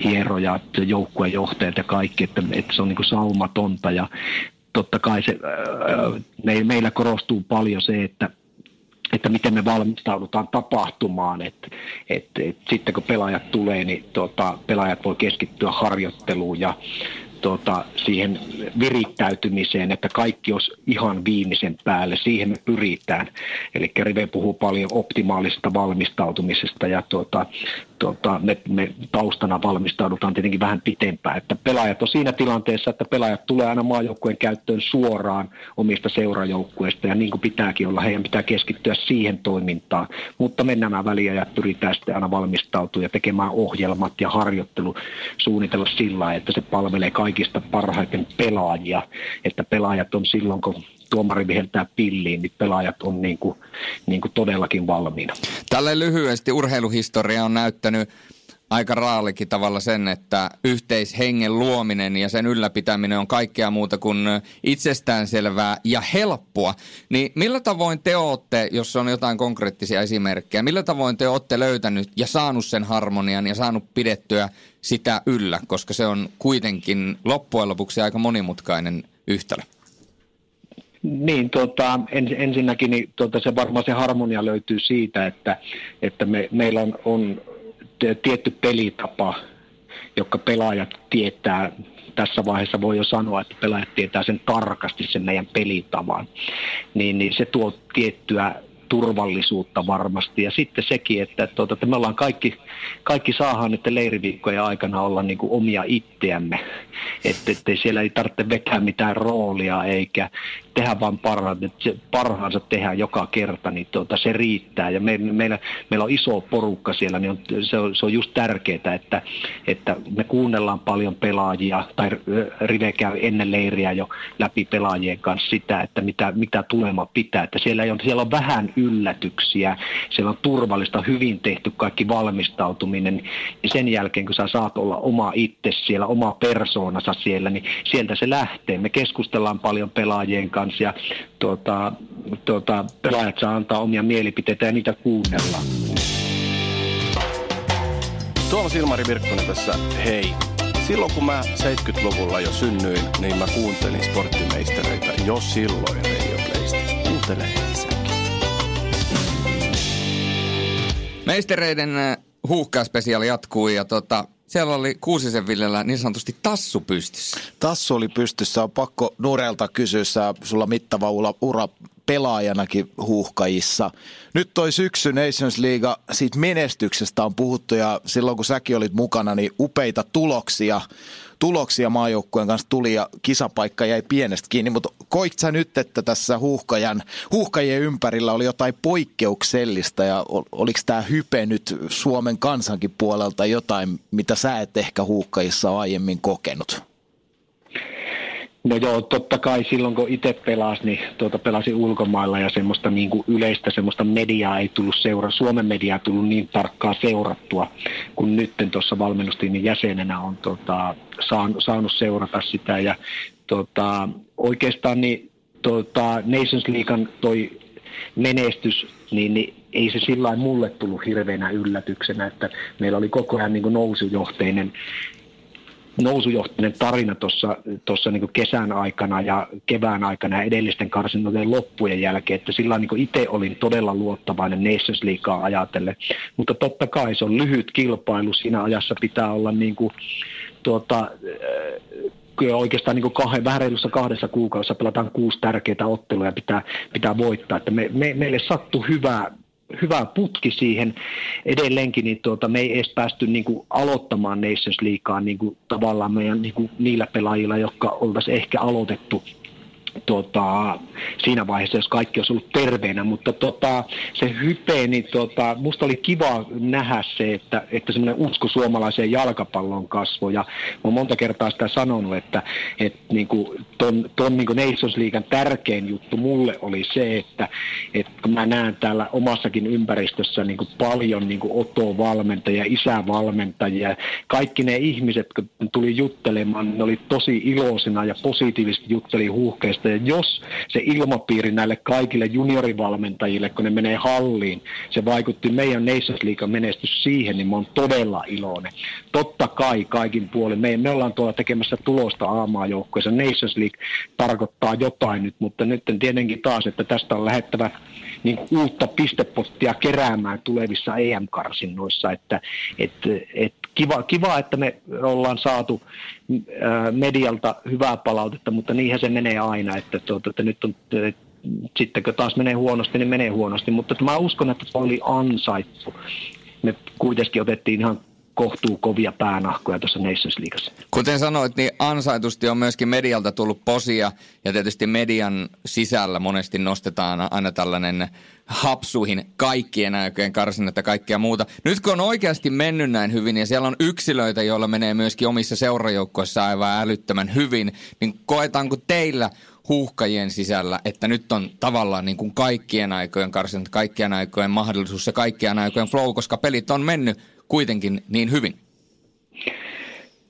hierojat, joukkuejohtajat ja kaikki, että, että se on niin kuin saumatonta ja totta kai se, me, meillä korostuu paljon se, että että miten me valmistaudutaan tapahtumaan, että, että, että sitten kun pelaajat tulee, niin tuota, pelaajat voi keskittyä harjoitteluun ja tota, siihen virittäytymiseen, että kaikki olisi ihan viimeisen päälle. Siihen me pyritään. Eli Rive puhuu paljon optimaalisesta valmistautumisesta ja tuota, tuota, me, me taustana valmistaudutaan tietenkin vähän pitempään. Että pelaajat on siinä tilanteessa, että pelaajat tulee aina maajoukkueen käyttöön suoraan omista seurajoukkueista ja niin kuin pitääkin olla, heidän pitää keskittyä siihen toimintaan. Mutta me nämä väliajat pyritään sitten aina valmistautua ja tekemään ohjelmat ja harjoittelu suunnitella sillä että se palvelee kaikista parhaiten pelaajia, että pelaajat on silloin, kun tuomari viheltää pilliin, niin pelaajat on niin kuin, niin kuin todellakin valmiina. Tälle lyhyesti urheiluhistoria on näyttänyt aika raalikin tavalla sen, että yhteishengen luominen ja sen ylläpitäminen on kaikkea muuta kuin itsestäänselvää ja helppoa. Niin millä tavoin te olette, jos on jotain konkreettisia esimerkkejä, millä tavoin te olette löytänyt ja saanut sen harmonian ja saanut pidettyä sitä yllä, koska se on kuitenkin loppujen lopuksi aika monimutkainen yhtälö? Niin, tota, ens, ensinnäkin niin, tota, se varmaan se harmonia löytyy siitä, että, että me, meillä on, on tietty pelitapa, joka pelaajat tietää. Tässä vaiheessa voi jo sanoa, että pelaajat tietää sen tarkasti sen meidän pelitavan. Niin, niin se tuo tiettyä turvallisuutta varmasti. Ja sitten sekin, että, tuota, että me ollaan kaikki, kaikki saadaan nyt leiriviikkojen aikana olla niin kuin omia itseämme. Että, että siellä ei tarvitse vetää mitään roolia eikä tehdä vaan parhaansa, että se parhaansa tehdään joka kerta, niin tuota, se riittää. Ja me, meillä, meillä on iso porukka siellä, niin on, se, on, se on just tärkeää, että, että me kuunnellaan paljon pelaajia, tai Rive käy ennen leiriä jo läpi pelaajien kanssa sitä, että mitä, mitä tulema pitää. Että siellä, on, siellä on vähän yllätyksiä, siellä on turvallista, hyvin tehty kaikki valmistautuminen, ja sen jälkeen kun sä saat olla oma itse siellä, oma persoonassa siellä, niin sieltä se lähtee. Me keskustellaan paljon pelaajien kanssa, fans ja tuota, tuota, pelaajat saa antaa omia mielipiteitä ja niitä kuunnellaan. Tuomas Ilmari Virkkonen tässä, hei. Silloin kun mä 70-luvulla jo synnyin, niin mä kuuntelin sporttimeistereitä jo silloin Playsta. Kuuntele. Meistereiden äh, huuhkaspesiaali jatkuu ja tota, siellä oli Kuusisen Villellä niin sanotusti tassu pystyssä. Tassu oli pystyssä. On pakko Nurelta kysyä, sä, sulla mittava ura, ura pelaajanakin huuhkajissa. Nyt toi syksy Nations League, siitä menestyksestä on puhuttu ja silloin kun säkin olit mukana, niin upeita tuloksia tuloksia maajoukkueen kanssa tuli ja kisapaikka jäi pienestä kiinni, mutta koit sä nyt, että tässä huuhkajan, huuhkajien ympärillä oli jotain poikkeuksellista ja oliko tämä hype nyt Suomen kansankin puolelta jotain, mitä sä et ehkä huuhkajissa aiemmin kokenut? No joo, totta kai silloin kun itse pelasi, niin tuota pelasin ulkomailla ja semmoista niin kuin yleistä semmoista mediaa ei tullut seura, Suomen mediaa ei tullut niin tarkkaa seurattua, kun nyt tuossa valmennustiimin jäsenenä on tuota, saanut, saanut seurata sitä. Ja tuota, oikeastaan niin tuota, Nations Leaguean toi menestys, niin, niin ei se sillä mulle tullut hirveänä yllätyksenä, että meillä oli koko ajan niin nousujohteinen nousujohtainen tarina tuossa niin kesän aikana ja kevään aikana ja edellisten karsinnoiden loppujen jälkeen, että sillä niin itse olin todella luottavainen Nations Leaguea ajatellen. Mutta totta kai se on lyhyt kilpailu, siinä ajassa pitää olla niin kuin, tuota, oikeastaan niin kahden, vähän reilussa kahdessa kuukaudessa pelataan kuusi tärkeää ottelua ja pitää, pitää voittaa. Että me, me, meille sattui hyvä, hyvä putki siihen edelleenkin, niin tuota, me ei edes päästy niin kuin, aloittamaan Nations Leaguea niin kuin, tavallaan meidän niin kuin, niillä pelaajilla, jotka oltaisiin ehkä aloitettu tota, siinä vaiheessa, jos kaikki olisi ollut terveenä, mutta tota, se hype, niin tota, musta oli kiva nähdä se, että, että semmoinen usko suomalaiseen jalkapallon kasvoi, ja mä monta kertaa sitä sanonut, että, että niin kuin ton, ton niin kuin Nations Leaguean tärkein juttu mulle oli se, että, että kun mä näen täällä omassakin ympäristössä niin kuin paljon niin kuin Oto-valmentajia, isävalmentajia, kaikki ne ihmiset, kun tuli juttelemaan, ne oli tosi iloisina ja positiivisesti jutteli huuhkeista ja jos se ilmapiiri näille kaikille juniorivalmentajille, kun ne menee halliin, se vaikutti meidän Nations League menestys siihen, niin mä oon todella iloinen. Totta kai kaikin puolin. Me, me ollaan tuolla tekemässä tulosta aamaajoukkoissa. Nations League tarkoittaa jotain nyt, mutta nyt tietenkin taas, että tästä on lähettävä niin uutta pistepottia keräämään tulevissa EM-karsinnoissa, että et, et kiva, kiva, että me ollaan saatu medialta hyvää palautetta, mutta niinhän se menee aina, että, tuota, että nyt on sitten kun taas menee huonosti, niin menee huonosti, mutta mä uskon, että se oli ansaittu. Me kuitenkin otettiin ihan kohtuu kovia päänahkoja tuossa Nations Leagueassa. Kuten sanoit, niin ansaitusti on myöskin medialta tullut posia ja tietysti median sisällä monesti nostetaan aina tällainen hapsuihin kaikkien aikojen karsinnat ja kaikkea muuta. Nyt kun on oikeasti mennyt näin hyvin ja siellä on yksilöitä, joilla menee myöskin omissa seurajoukkoissa aivan älyttömän hyvin, niin koetaanko teillä huuhkajien sisällä, että nyt on tavallaan niin kuin kaikkien aikojen karsinnat, kaikkien aikojen mahdollisuus ja kaikkien aikojen flow, koska pelit on mennyt kuitenkin niin hyvin?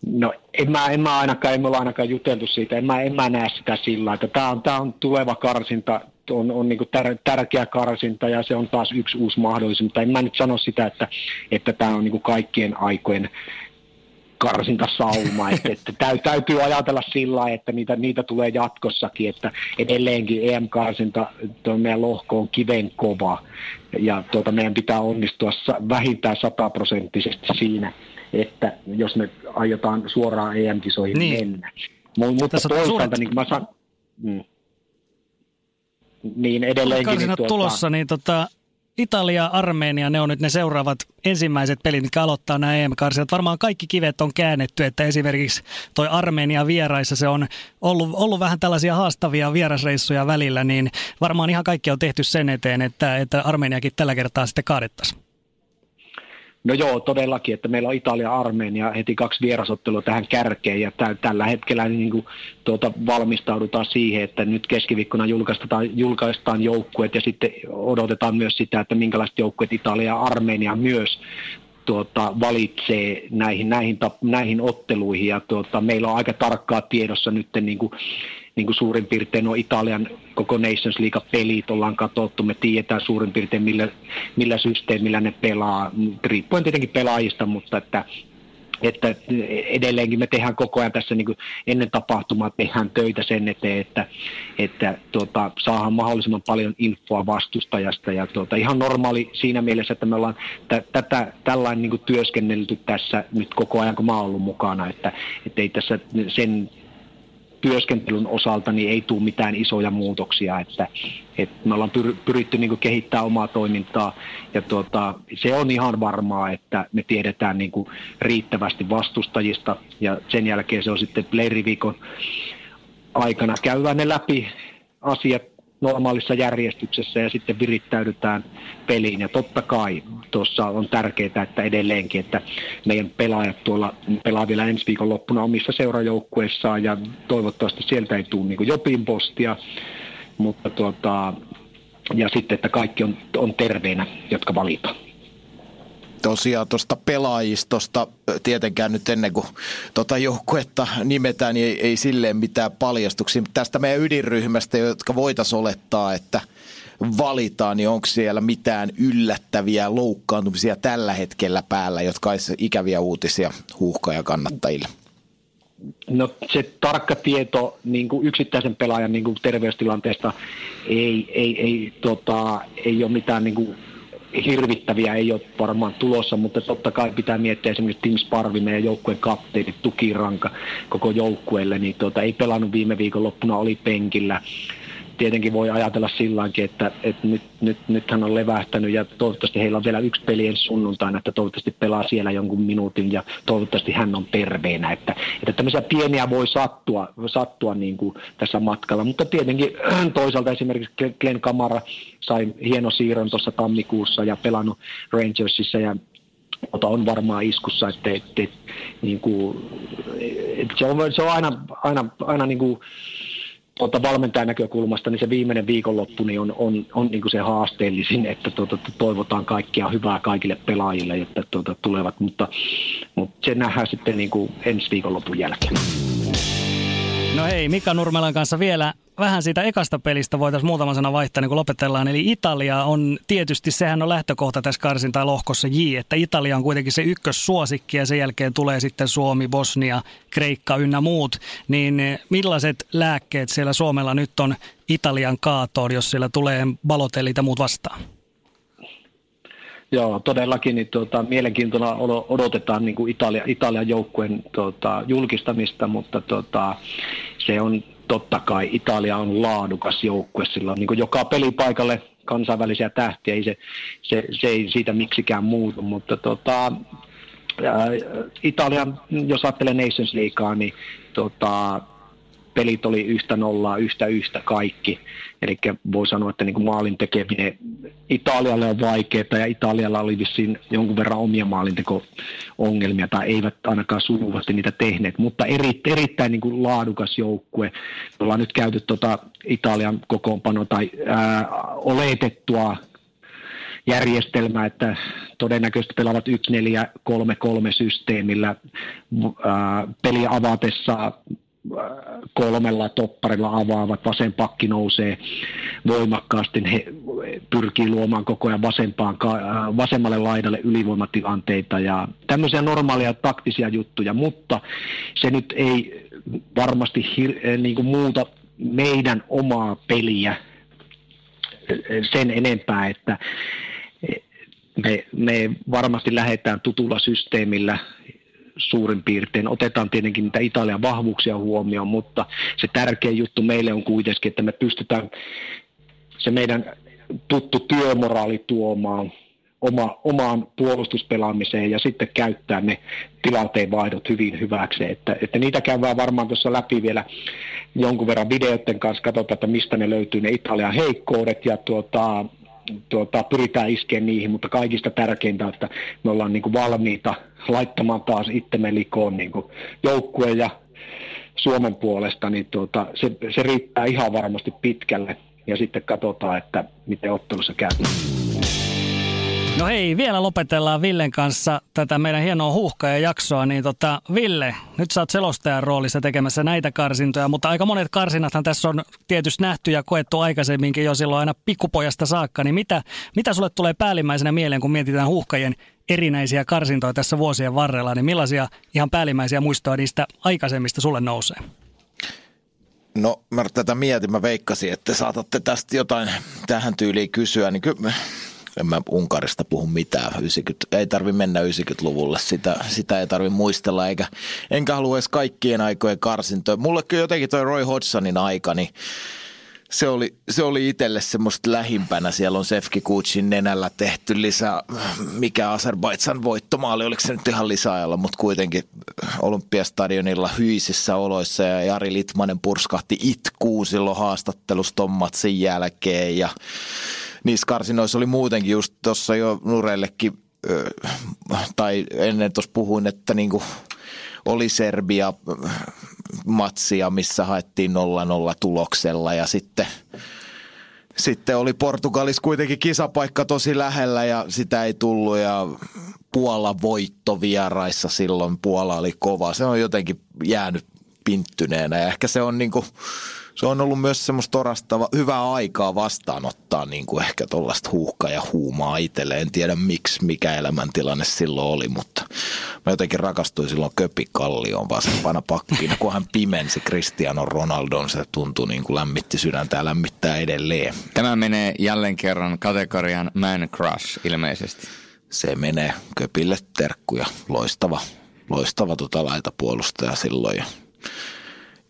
No en mä, en mä ainakaan, en me ainakaan juteltu siitä, en mä, en mä näe sitä sillä, että tämä on, tää on tuleva karsinta, on, on niin tär, tärkeä karsinta ja se on taas yksi uusi mahdollisuus, mutta en mä nyt sano sitä, että että tämä on niin kaikkien aikojen karsintasauma. että, että täytyy ajatella sillä että niitä, niitä tulee jatkossakin, että edelleenkin EM-karsinta, meidän lohko on kiven kova ja tuota, meidän pitää onnistua vähintään sataprosenttisesti siinä, että jos me aiotaan suoraan EM-kisoihin niin. mennä. Mutta Tässä toisaalta, suuret... niin mä san... mm. niin edelleenkin... Karsinat niin tuota... tulossa, niin tota, Italia, Armenia, ne on nyt ne seuraavat ensimmäiset pelit, mitkä aloittaa nämä EM-karsinat. Varmaan kaikki kivet on käännetty, että esimerkiksi toi Armenia vieraissa se on ollut, ollut vähän tällaisia haastavia vierasreissuja välillä, niin varmaan ihan kaikki on tehty sen eteen, että, että Armeniakin tällä kertaa sitten kaadettaisiin. No joo, todellakin, että meillä on Italia Armenia heti kaksi vierasottelua tähän kärkeen ja tä- tällä hetkellä niin kuin, tuota, valmistaudutaan siihen, että nyt keskiviikkona julkaistaan, julkaistaan joukkueet ja sitten odotetaan myös sitä, että minkälaiset joukkueet Italia ja Armenia myös tuota, valitsee näihin, näihin, näihin otteluihin. Ja tuota, meillä on aika tarkkaa tiedossa nyt niin kuin, niin kuin suurin piirtein nuo Italian koko Nations League-pelit ollaan katsottu, me tiedetään suurin piirtein millä, millä systeemillä ne pelaa, riippuen tietenkin pelaajista, mutta että että edelleenkin me tehdään koko ajan tässä niin kuin ennen tapahtumaa tehdään töitä sen eteen, että, että tuota, saadaan mahdollisimman paljon infoa vastustajasta. Ja tuota, ihan normaali siinä mielessä, että me ollaan t- tätä, tällainen niin kuin työskennelty tässä nyt koko ajan, kun mä oon ollut mukana, että, että ei tässä sen työskentelyn osalta niin ei tule mitään isoja muutoksia, että, että me ollaan pyr, pyritty niin kuin kehittämään omaa toimintaa. Ja tuota, se on ihan varmaa, että me tiedetään niin kuin riittävästi vastustajista ja sen jälkeen se on sitten leiriviikon aikana käydään ne läpi asiat normaalissa järjestyksessä ja sitten virittäydytään peliin. Ja totta kai tuossa on tärkeää, että edelleenkin, että meidän pelaajat tuolla pelaa vielä ensi viikon loppuna omissa seurajoukkueissaan ja toivottavasti sieltä ei tule niin jopin postia, mutta tuota, ja sitten, että kaikki on, on terveenä, jotka valitaan tosiaan tuosta pelaajistosta, tietenkään nyt ennen kuin tuota joukkuetta nimetään, niin ei, ei silleen mitään paljastuksia. Tästä meidän ydinryhmästä, jotka voitaisiin olettaa, että valitaan, niin onko siellä mitään yllättäviä loukkaantumisia tällä hetkellä päällä, jotka olisi ikäviä uutisia huuhkaja kannattajille? No se tarkka tieto niin kuin yksittäisen pelaajan niin kuin terveystilanteesta ei, ei, ei, tota, ei ole mitään niin kuin hirvittäviä ei ole varmaan tulossa, mutta totta kai pitää miettiä esimerkiksi Tim Sparvi, meidän joukkueen kapteeni, tukiranka koko joukkueelle, niin tuota, ei pelannut viime viikon loppuna, oli penkillä tietenkin voi ajatella silläkin, että, että nyt, nyt, nyt hän on levähtänyt ja toivottavasti heillä on vielä yksi peli ensi sunnuntaina, että toivottavasti pelaa siellä jonkun minuutin ja toivottavasti hän on terveenä. Että, että tämmöisiä pieniä voi sattua, sattua niin kuin tässä matkalla, mutta tietenkin toisaalta esimerkiksi Glenn Kamara sai hieno siirron tuossa tammikuussa ja pelannut Rangersissa ja mutta on varmaan iskussa, että, että, että niin kuin, että se, on, se on aina, aina, aina niin kuin, tuota, valmentajan näkökulmasta niin se viimeinen viikonloppu niin on, on, on niin kuin se haasteellisin, että tuota, toivotaan kaikkia hyvää kaikille pelaajille, että tuota, tulevat, mutta, mutta se nähdään sitten niin kuin ensi viikonlopun jälkeen. No hei, Mika Nurmelan kanssa vielä vähän siitä ekasta pelistä voitaisiin muutama sana vaihtaa, niin kun lopetellaan. Eli Italia on tietysti, sehän on lähtökohta tässä karsinta lohkossa J, että Italia on kuitenkin se ykkössuosikki ja sen jälkeen tulee sitten Suomi, Bosnia, Kreikka ynnä muut. Niin millaiset lääkkeet siellä Suomella nyt on Italian kaatoon, jos siellä tulee balotellit ja muut vastaan? Joo, todellakin niin tuota, mielenkiintoina odotetaan niin kuin Italia, Italian joukkueen tuota, julkistamista, mutta tuota, se on totta kai Italia on laadukas joukkue, sillä on niin joka pelipaikalle kansainvälisiä tähtiä, ei se, se, se ei siitä miksikään muutu, mutta tota, Italian, jos ajattelee Nations Leaguea, niin tota, pelit oli yhtä nollaa, yhtä yhtä kaikki. Eli voi sanoa, että niin kuin maalin tekeminen Italialle on vaikeaa ja Italialla oli vissiin jonkun verran omia maalinteko-ongelmia tai eivät ainakaan sujuvasti niitä tehneet, mutta eri, erittäin niin kuin laadukas joukkue. Me ollaan nyt käyty tuota Italian kokoonpano tai ää, oletettua järjestelmä, että todennäköisesti pelaavat 1-4-3-3 systeemillä ää, peli avatessa kolmella topparilla avaavat, vasen pakki nousee voimakkaasti, he pyrkii luomaan koko ajan vasempaan, äh, vasemmalle laidalle ylivoimatilanteita ja tämmöisiä normaaleja taktisia juttuja, mutta se nyt ei varmasti hir- eh, niin kuin muuta meidän omaa peliä sen enempää, että me, me varmasti lähdetään tutulla systeemillä suurin piirtein. Otetaan tietenkin niitä Italian vahvuuksia huomioon, mutta se tärkeä juttu meille on kuitenkin, että me pystytään se meidän tuttu työmoraali tuomaan oma, omaan puolustuspelaamiseen ja sitten käyttää ne tilanteen vaihdot hyvin hyväksi. Että, että niitä käydään varmaan tuossa läpi vielä jonkun verran videoiden kanssa, katsotaan, että mistä ne löytyy ne Italian heikkoudet ja tuota, tuota, pyritään iskeä niihin, mutta kaikista tärkeintä, että me ollaan niin kuin valmiita laittamaan taas itsemme likoon niin kuin joukkue ja Suomen puolesta, niin tuota, se, se riittää ihan varmasti pitkälle ja sitten katsotaan, että miten ottelussa käy. No hei, vielä lopetellaan Villen kanssa tätä meidän hienoa huuhkaa ja jaksoa. Niin tota, Ville, nyt sä oot selostajan roolissa tekemässä näitä karsintoja, mutta aika monet karsinathan tässä on tietysti nähty ja koettu aikaisemminkin jo silloin aina pikkupojasta saakka. Niin mitä, mitä sulle tulee päällimmäisenä mieleen, kun mietitään huuhkajien erinäisiä karsintoja tässä vuosien varrella, niin millaisia ihan päällimmäisiä muistoja niistä aikaisemmista sulle nousee? No mä tätä mietin, mä veikkasin, että saatatte tästä jotain tähän tyyliin kysyä, niin kyllä en mä Unkarista puhu mitään. 90, ei tarvi mennä 90-luvulle, sitä, sitä ei tarvi muistella, eikä, enkä halua edes kaikkien aikojen karsintoja. Mulle kyllä jotenkin toi Roy Hodgsonin aika, niin se oli, se oli itselle semmoista lähimpänä. Siellä on Sefki Kutsin nenällä tehty lisää, mikä Azerbaidsan voittomaali, oliko se nyt ihan lisäajalla, mutta kuitenkin Olympiastadionilla hyisissä oloissa ja Jari Litmanen purskahti itkuun silloin haastattelussa Tommatsin jälkeen ja niissä karsinoissa oli muutenkin just tuossa jo Nurellekin, tai ennen tuossa puhuin, että niinku oli Serbia matsia, missä haettiin 0-0 tuloksella ja sitten sitten oli Portugalissa kuitenkin kisapaikka tosi lähellä ja sitä ei tullut ja Puola voitto vieraissa silloin. Puola oli kova. Se on jotenkin jäänyt pinttyneenä ja ehkä se on niinku, se on ollut myös semmoista orastava, hyvää aikaa vastaanottaa niin kuin ehkä tuollaista huuhkaa ja huumaa itselle. En tiedä miksi, mikä elämäntilanne silloin oli, mutta mä jotenkin rakastuin silloin Köpi Kallioon vasempana pakkiin. Kun hän pimensi Cristiano Ronaldon, se tuntui niin kuin lämmitti sydäntä ja lämmittää edelleen. Tämä menee jälleen kerran kategorian man crush ilmeisesti. Se menee Köpille terkkuja. Loistava, loistava tota laitapuolustaja silloin ja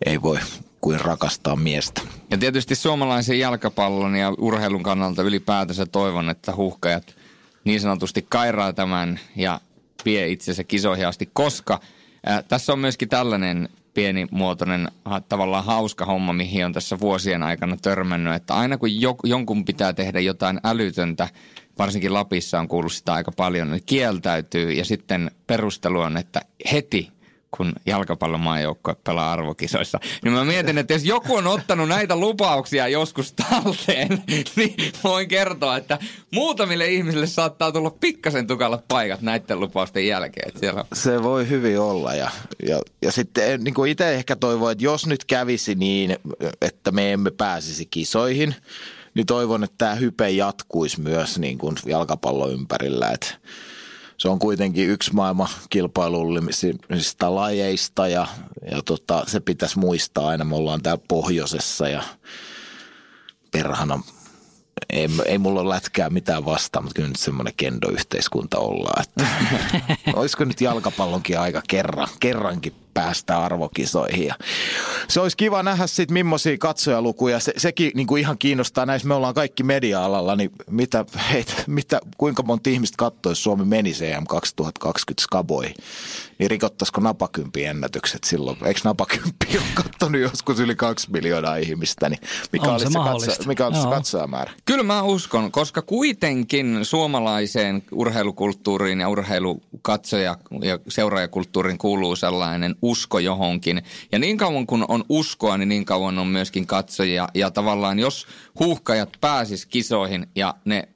ei voi kuin rakastaa miestä. Ja tietysti suomalaisen jalkapallon ja urheilun kannalta ylipäätänsä toivon, että huhkajat niin sanotusti kairaa tämän ja vie itsensä kisoihin asti, koska ää, tässä on myöskin tällainen pienimuotoinen tavallaan hauska homma, mihin on tässä vuosien aikana törmännyt, että aina kun jo, jonkun pitää tehdä jotain älytöntä, varsinkin Lapissa on kuullut sitä aika paljon, niin kieltäytyy ja sitten perustelu on, että heti kun jalkapallomaajoukkue pelaa arvokisoissa. Niin mä mietin, että jos joku on ottanut näitä lupauksia joskus talteen, niin voin kertoa, että muutamille ihmisille saattaa tulla pikkasen tukalat paikat näiden lupausten jälkeen. siellä... Se voi hyvin olla ja, ja, ja sitten eh, niin kuin itse ehkä toivon, että jos nyt kävisi niin, että me emme pääsisi kisoihin, niin toivon, että tämä hype jatkuisi myös niin kuin jalkapallon ympärillä, että se on kuitenkin yksi maailman kilpailullisista lajeista ja, ja tota, se pitäisi muistaa aina. Me ollaan täällä pohjoisessa ja perhana ei, ei mulla ole lätkää mitään vastaan, mutta kyllä nyt semmoinen kendoyhteiskunta ollaan. Että, olisiko nyt jalkapallonkin aika kerran, kerrankin päästä arvokisoihin. Ja se olisi kiva nähdä sitten millaisia katsojalukuja. Se, sekin niin kuin ihan kiinnostaa näissä. Me ollaan kaikki media-alalla, niin mitä, heitä, mitä, kuinka monta ihmistä katsoisi Suomi meni CM 2020 skaboihin? Niin rikottaisiko napakympi ennätykset silloin? Eikö napakympi ole katsonut joskus yli kaksi miljoonaa ihmistä? Niin mikä On olisi se se, katso, mikä olisi se katsojamäärä? Kyllä mä uskon, koska kuitenkin suomalaiseen urheilukulttuuriin ja urheilukatsoja- ja seuraajakulttuuriin kuuluu sellainen usko johonkin. Ja niin kauan kun on uskoa, niin niin kauan on myöskin katsojia. Ja tavallaan jos huuhkajat pääsis kisoihin ja ne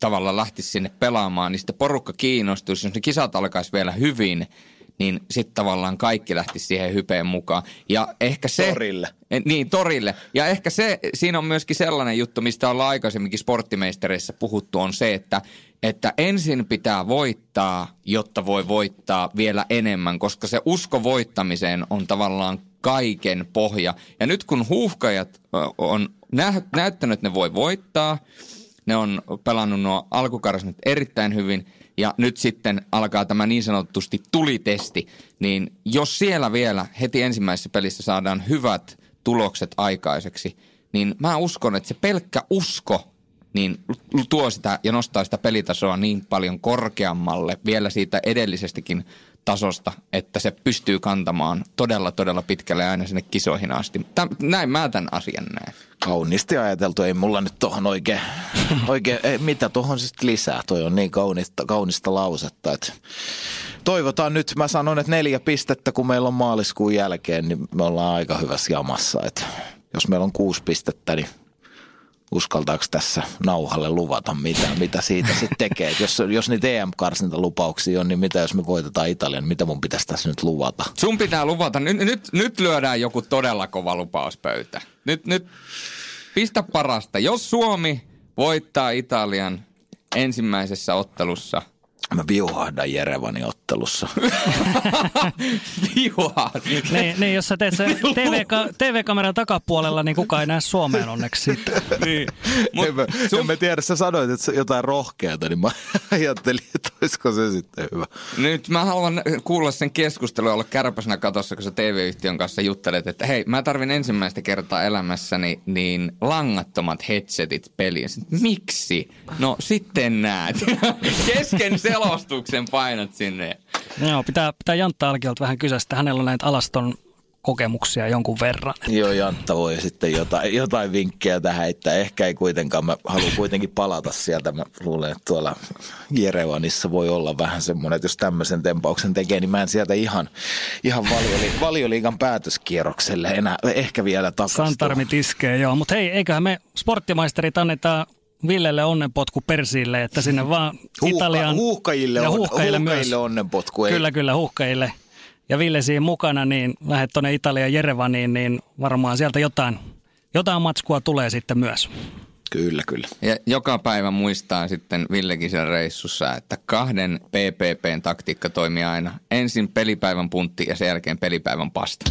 tavallaan lähtisi sinne pelaamaan, niin sitten porukka kiinnostuisi. Jos ne kisat alkaisi vielä hyvin, niin sitten tavallaan kaikki lähti siihen hypeen mukaan. Ja ehkä se... Torille. Eh, Niin, torille. Ja ehkä se, siinä on myöskin sellainen juttu, mistä ollaan aikaisemminkin sporttimeistereissä puhuttu, on se, että, että ensin pitää voittaa, jotta voi voittaa vielä enemmän, koska se usko voittamiseen on tavallaan kaiken pohja. Ja nyt kun huuhkajat on nä- näyttänyt, että ne voi voittaa, ne on pelannut nuo alkukarsinat erittäin hyvin ja nyt sitten alkaa tämä niin sanotusti tulitesti, niin jos siellä vielä heti ensimmäisessä pelissä saadaan hyvät tulokset aikaiseksi, niin mä uskon, että se pelkkä usko niin tuo sitä ja nostaa sitä pelitasoa niin paljon korkeammalle vielä siitä edellisestäkin tasosta, että se pystyy kantamaan todella, todella pitkälle aina sinne kisoihin asti. Täm, näin mä tämän asian näen. Kauniisti ajateltu, ei mulla nyt tohon oikein, oikein ei, mitä tohon sitten lisää, toi on niin kaunista, kaunista lausetta, että toivotaan nyt, mä sanon, että neljä pistettä, kun meillä on maaliskuun jälkeen, niin me ollaan aika hyvässä jamassa, että jos meillä on kuusi pistettä, niin uskaltaako tässä nauhalle luvata mitään, mitä siitä sitten tekee. Et jos, jos niitä EM-karsintalupauksia on, niin mitä jos me voitetaan Italian, mitä mun pitäisi tässä nyt luvata? Sun pitää luvata. Nyt, nyt, nyt lyödään joku todella kova lupauspöytä. Nyt, nyt pistä parasta. Jos Suomi voittaa Italian ensimmäisessä ottelussa – Mä viuhahdan Jerevanin ottelussa. Viuhaan. niin, niin, jos sä teet se TV-ka- TV-kameran takapuolella, niin kukaan ei näe Suomeen onneksi siitä. niin. Mut en, mä, sun... en mä tiedä, sä sanoit, että jotain rohkeata, niin mä ajattelin, että olisiko se sitten hyvä. Nyt mä haluan kuulla sen keskustelun olla kärpäsenä katossa, kun sä TV-yhtiön kanssa juttelet, että hei, mä tarvin ensimmäistä kertaa elämässäni niin langattomat headsetit peliin. Miksi? No sitten näet. Kesken se selostuksen painat sinne. Joo, pitää, pitää Jantta Alkiolta vähän kysyä, että hänellä on näitä alaston kokemuksia jonkun verran. Että. Joo, Jantta voi sitten jotain, jotain vinkkejä tähän, että ehkä ei kuitenkaan, mä haluan kuitenkin palata sieltä. Mä luulen, että tuolla Jerevanissa voi olla vähän semmoinen, että jos tämmöisen tempauksen tekee, niin mä en sieltä ihan, ihan valioli, valioliigan päätöskierrokselle enää ehkä vielä takaisin. Santarmit iskee, joo. Mutta hei, eiköhän me sporttimaisterit annetaan Villelle onnenpotku Persiille, että sinne vaan Huuhka, Italian... Huuhkajille, ja huuhkajille, huuhkajille myös. onnenpotku. Ei. Kyllä, kyllä, huuhkajille. Ja Ville siinä mukana, niin lähdet tuonne Italian Jerevaniin, niin varmaan sieltä jotain, jotain matskua tulee sitten myös. Kyllä, kyllä. Ja joka päivä muistaa sitten Villekin siellä reissussa, että kahden PPPn taktiikka toimii aina. Ensin pelipäivän puntti ja sen jälkeen pelipäivän pasta.